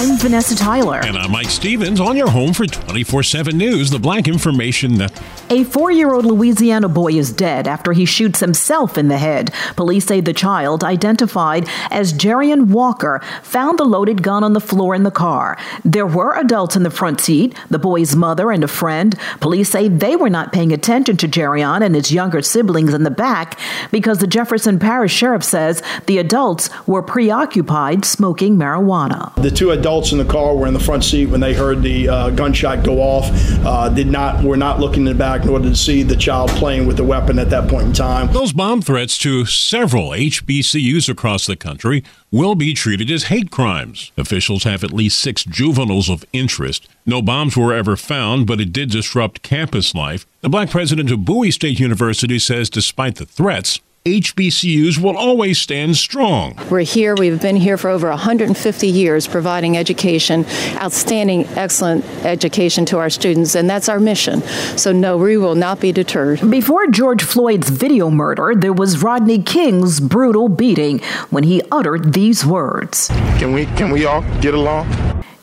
I'm Vanessa Tyler. And I'm Mike Stevens on your home for 24 7 News, the Black Information Network. A four year old Louisiana boy is dead after he shoots himself in the head. Police say the child, identified as Jerian Walker, found the loaded gun on the floor in the car. There were adults in the front seat, the boy's mother and a friend. Police say they were not paying attention to Jerian and his younger siblings in the back because the Jefferson Parish Sheriff says the adults were preoccupied smoking marijuana. The two adults adults in the car were in the front seat when they heard the uh, gunshot go off. Uh, did not were not looking in the back nor did see the child playing with the weapon at that point in time. Those bomb threats to several HBCUs across the country will be treated as hate crimes. Officials have at least six juveniles of interest. No bombs were ever found, but it did disrupt campus life. The black president of Bowie State University says despite the threats, HBCUs will always stand strong. We're here, we've been here for over 150 years providing education, outstanding, excellent education to our students, and that's our mission. So, no, we will not be deterred. Before George Floyd's video murder, there was Rodney King's brutal beating when he uttered these words Can we, can we all get along?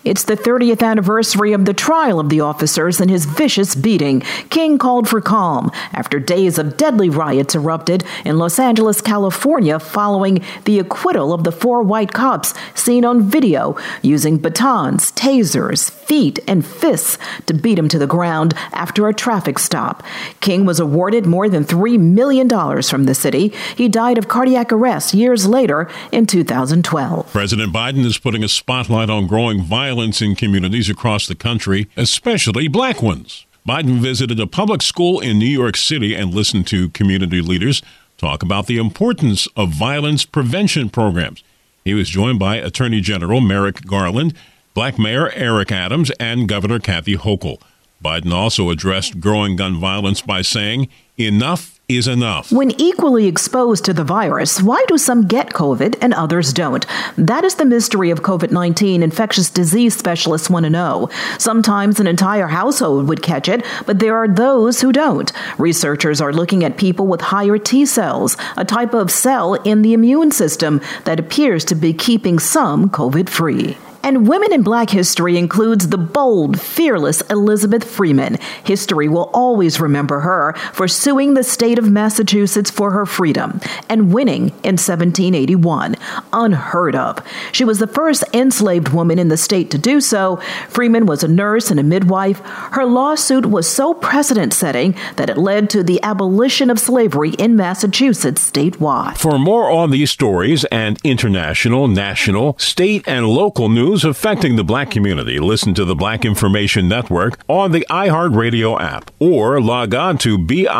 It's the 30th anniversary of the trial of the officers and his vicious beating. King called for calm after days of deadly riots erupted in Los Angeles, California, following the acquittal of the four white cops seen on video using batons, tasers, feet, and fists to beat him to the ground after a traffic stop. King was awarded more than $3 million from the city. He died of cardiac arrest years later in 2012. President Biden is putting a spotlight on growing violence violence in communities across the country, especially black ones. Biden visited a public school in New York City and listened to community leaders talk about the importance of violence prevention programs. He was joined by Attorney General Merrick Garland, Black Mayor Eric Adams, and Governor Kathy Hochul. Biden also addressed growing gun violence by saying, Enough is enough. When equally exposed to the virus, why do some get COVID and others don't? That is the mystery of COVID 19 infectious disease specialists want to know. Sometimes an entire household would catch it, but there are those who don't. Researchers are looking at people with higher T cells, a type of cell in the immune system that appears to be keeping some COVID free. And Women in Black History includes the bold, fearless Elizabeth Freeman. History will always remember her for suing the state of Massachusetts for her freedom and winning in 1781. Unheard of. She was the first enslaved woman in the state to do so. Freeman was a nurse and a midwife. Her lawsuit was so precedent setting that it led to the abolition of slavery in Massachusetts statewide. For more on these stories and international, national, state, and local news, news affecting the black community, listen to the Black Information Network on the iHeartRadio app or log on to BINnews.com.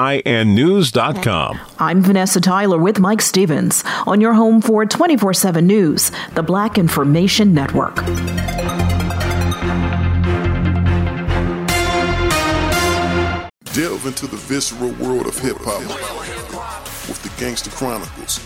I'm Vanessa Tyler with Mike Stevens on your home for 24 7 News, the Black Information Network. Delve into the visceral world of hip hop with the Gangster Chronicles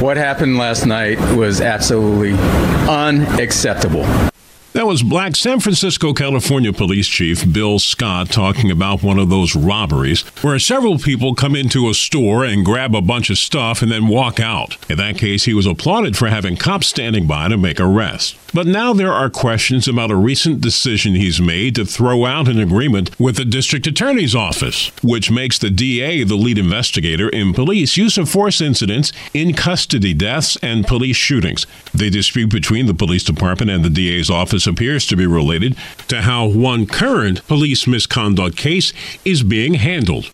What happened last night was absolutely unacceptable. That was Black San Francisco, California Police Chief Bill Scott talking about one of those robberies where several people come into a store and grab a bunch of stuff and then walk out. In that case, he was applauded for having cops standing by to make arrests. But now there are questions about a recent decision he's made to throw out an agreement with the district attorney's office, which makes the DA the lead investigator in police use of force incidents in custody deaths and police shootings. The dispute between the police department and the DA's office appears to be related to how one current police misconduct case is being handled.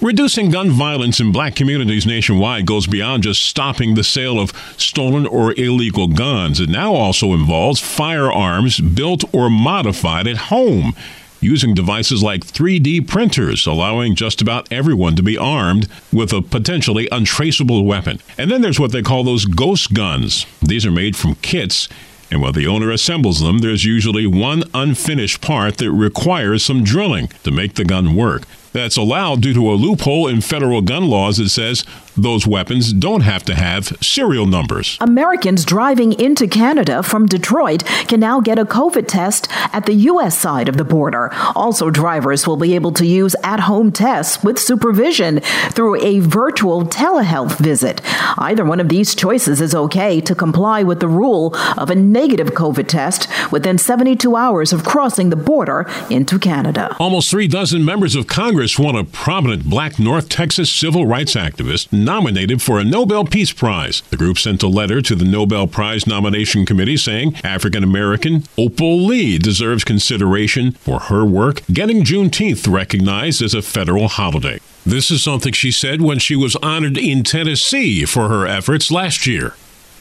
Reducing gun violence in black communities nationwide goes beyond just stopping the sale of stolen or illegal guns. It now also involves firearms built or modified at home using devices like 3D printers, allowing just about everyone to be armed with a potentially untraceable weapon. And then there's what they call those ghost guns. These are made from kits and while the owner assembles them, there's usually one unfinished part that requires some drilling to make the gun work. That's allowed due to a loophole in federal gun laws that says those weapons don't have to have serial numbers. Americans driving into Canada from Detroit can now get a COVID test at the U.S. side of the border. Also, drivers will be able to use at home tests with supervision through a virtual telehealth visit. Either one of these choices is okay to comply with the rule of a negative COVID test within 72 hours of crossing the border into Canada. Almost three dozen members of Congress want a prominent black North Texas civil rights activist nominated for a Nobel Peace Prize. The group sent a letter to the Nobel Prize nomination committee saying African American Opal Lee deserves consideration for her work getting Juneteenth recognized as a federal holiday. This is something she said when she was honored in Tennessee for her efforts last year.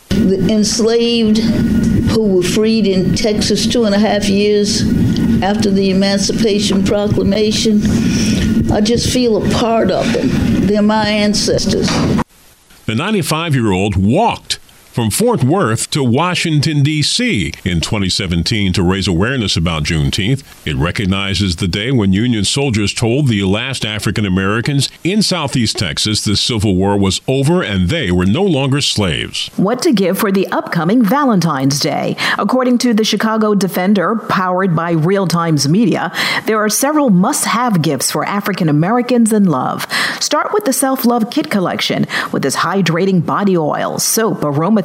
The enslaved who were freed in Texas two and a half years after the Emancipation Proclamation I just feel a part of them. They're my ancestors. The 95 year old walked from Fort Worth to Washington, D.C. in 2017 to raise awareness about Juneteenth. It recognizes the day when Union soldiers told the last African Americans in Southeast Texas the Civil War was over and they were no longer slaves. What to give for the upcoming Valentine's Day? According to the Chicago Defender, powered by Real Times Media, there are several must have gifts for African Americans in love. Start with the Self Love Kit collection with its hydrating body oil, soap, aroma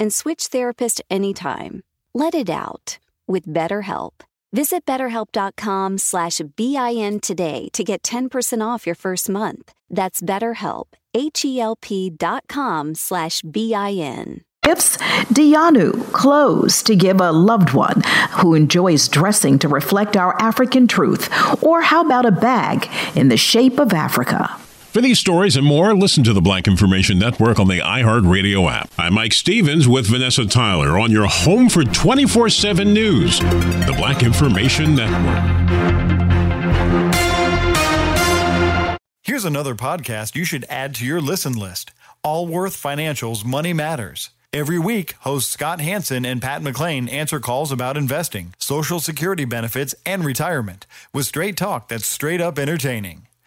and switch therapist anytime. Let it out with BetterHelp. Visit betterhelp.com slash BIN today to get 10% off your first month. That's BetterHelp, H-E-L-P dot com slash B-I-N. Gifts, Dianu, clothes to give a loved one who enjoys dressing to reflect our African truth. Or how about a bag in the shape of Africa? For these stories and more, listen to the Black Information Network on the iHeartRadio app. I'm Mike Stevens with Vanessa Tyler on your home for 24 7 news, the Black Information Network. Here's another podcast you should add to your listen list Allworth Financial's Money Matters. Every week, hosts Scott Hanson and Pat McClain answer calls about investing, Social Security benefits, and retirement with straight talk that's straight up entertaining.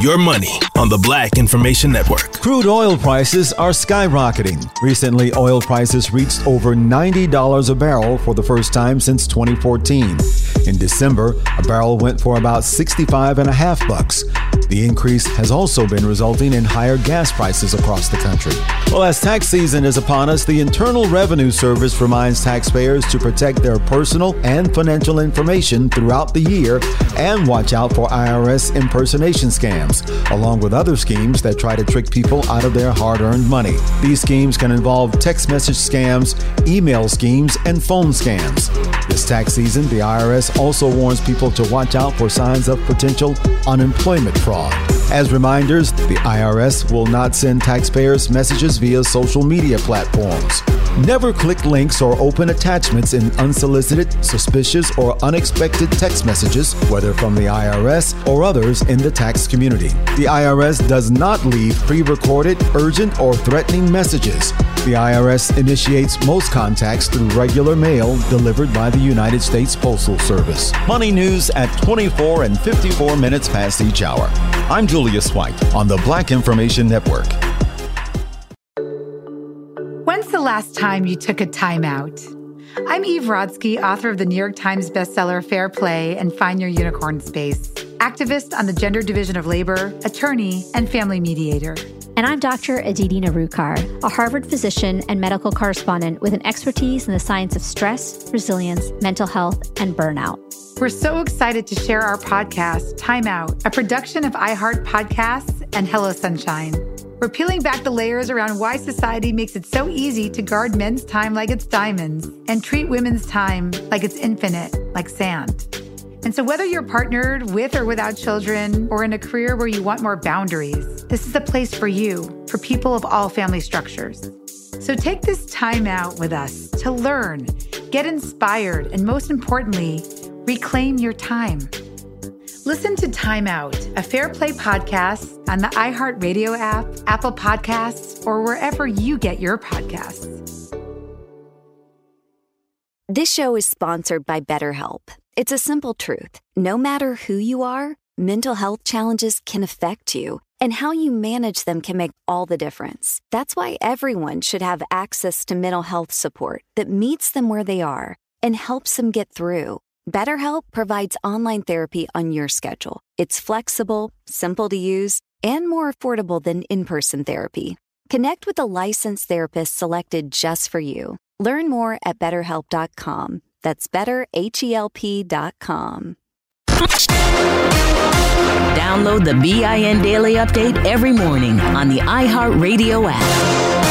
Your money on the Black Information Network. Crude oil prices are skyrocketing. Recently, oil prices reached over $90 a barrel for the first time since 2014. In December, a barrel went for about 65 and a half bucks. The increase has also been resulting in higher gas prices across the country. Well, as tax season is upon us, the Internal Revenue Service reminds taxpayers to protect their personal and financial information throughout the year and watch out for IRS impersonation scams along with other schemes that try to trick people out of their hard earned money. These schemes can involve text message scams, email schemes, and phone scams. This tax season, the IRS also warns people to watch out for signs of potential unemployment fraud on. As reminders, the IRS will not send taxpayers messages via social media platforms. Never click links or open attachments in unsolicited, suspicious, or unexpected text messages, whether from the IRS or others in the tax community. The IRS does not leave pre recorded, urgent, or threatening messages. The IRS initiates most contacts through regular mail delivered by the United States Postal Service. Money news at 24 and 54 minutes past each hour. I'm Julius White on the Black Information Network. When's the last time you took a timeout? I'm Eve Rodsky, author of the New York Times bestseller Fair Play and Find Your Unicorn Space, activist on the Gender Division of Labor, attorney, and family mediator. And I'm Dr. Aditi Nerurkar, a Harvard physician and medical correspondent with an expertise in the science of stress, resilience, mental health, and burnout. We're so excited to share our podcast, Time Out, a production of iHeart Podcasts and Hello Sunshine. We're peeling back the layers around why society makes it so easy to guard men's time like it's diamonds and treat women's time like it's infinite, like sand. And so, whether you're partnered with or without children, or in a career where you want more boundaries, this is a place for you, for people of all family structures. So, take this time out with us to learn, get inspired, and most importantly, reclaim your time. Listen to Time Out, a Fair Play podcast on the iHeartRadio app, Apple Podcasts, or wherever you get your podcasts. This show is sponsored by BetterHelp. It's a simple truth. No matter who you are, mental health challenges can affect you, and how you manage them can make all the difference. That's why everyone should have access to mental health support that meets them where they are and helps them get through. BetterHelp provides online therapy on your schedule. It's flexible, simple to use, and more affordable than in person therapy. Connect with a licensed therapist selected just for you. Learn more at betterhelp.com. That's betterhelp.com. Download the BIN Daily Update every morning on the iHeartRadio app.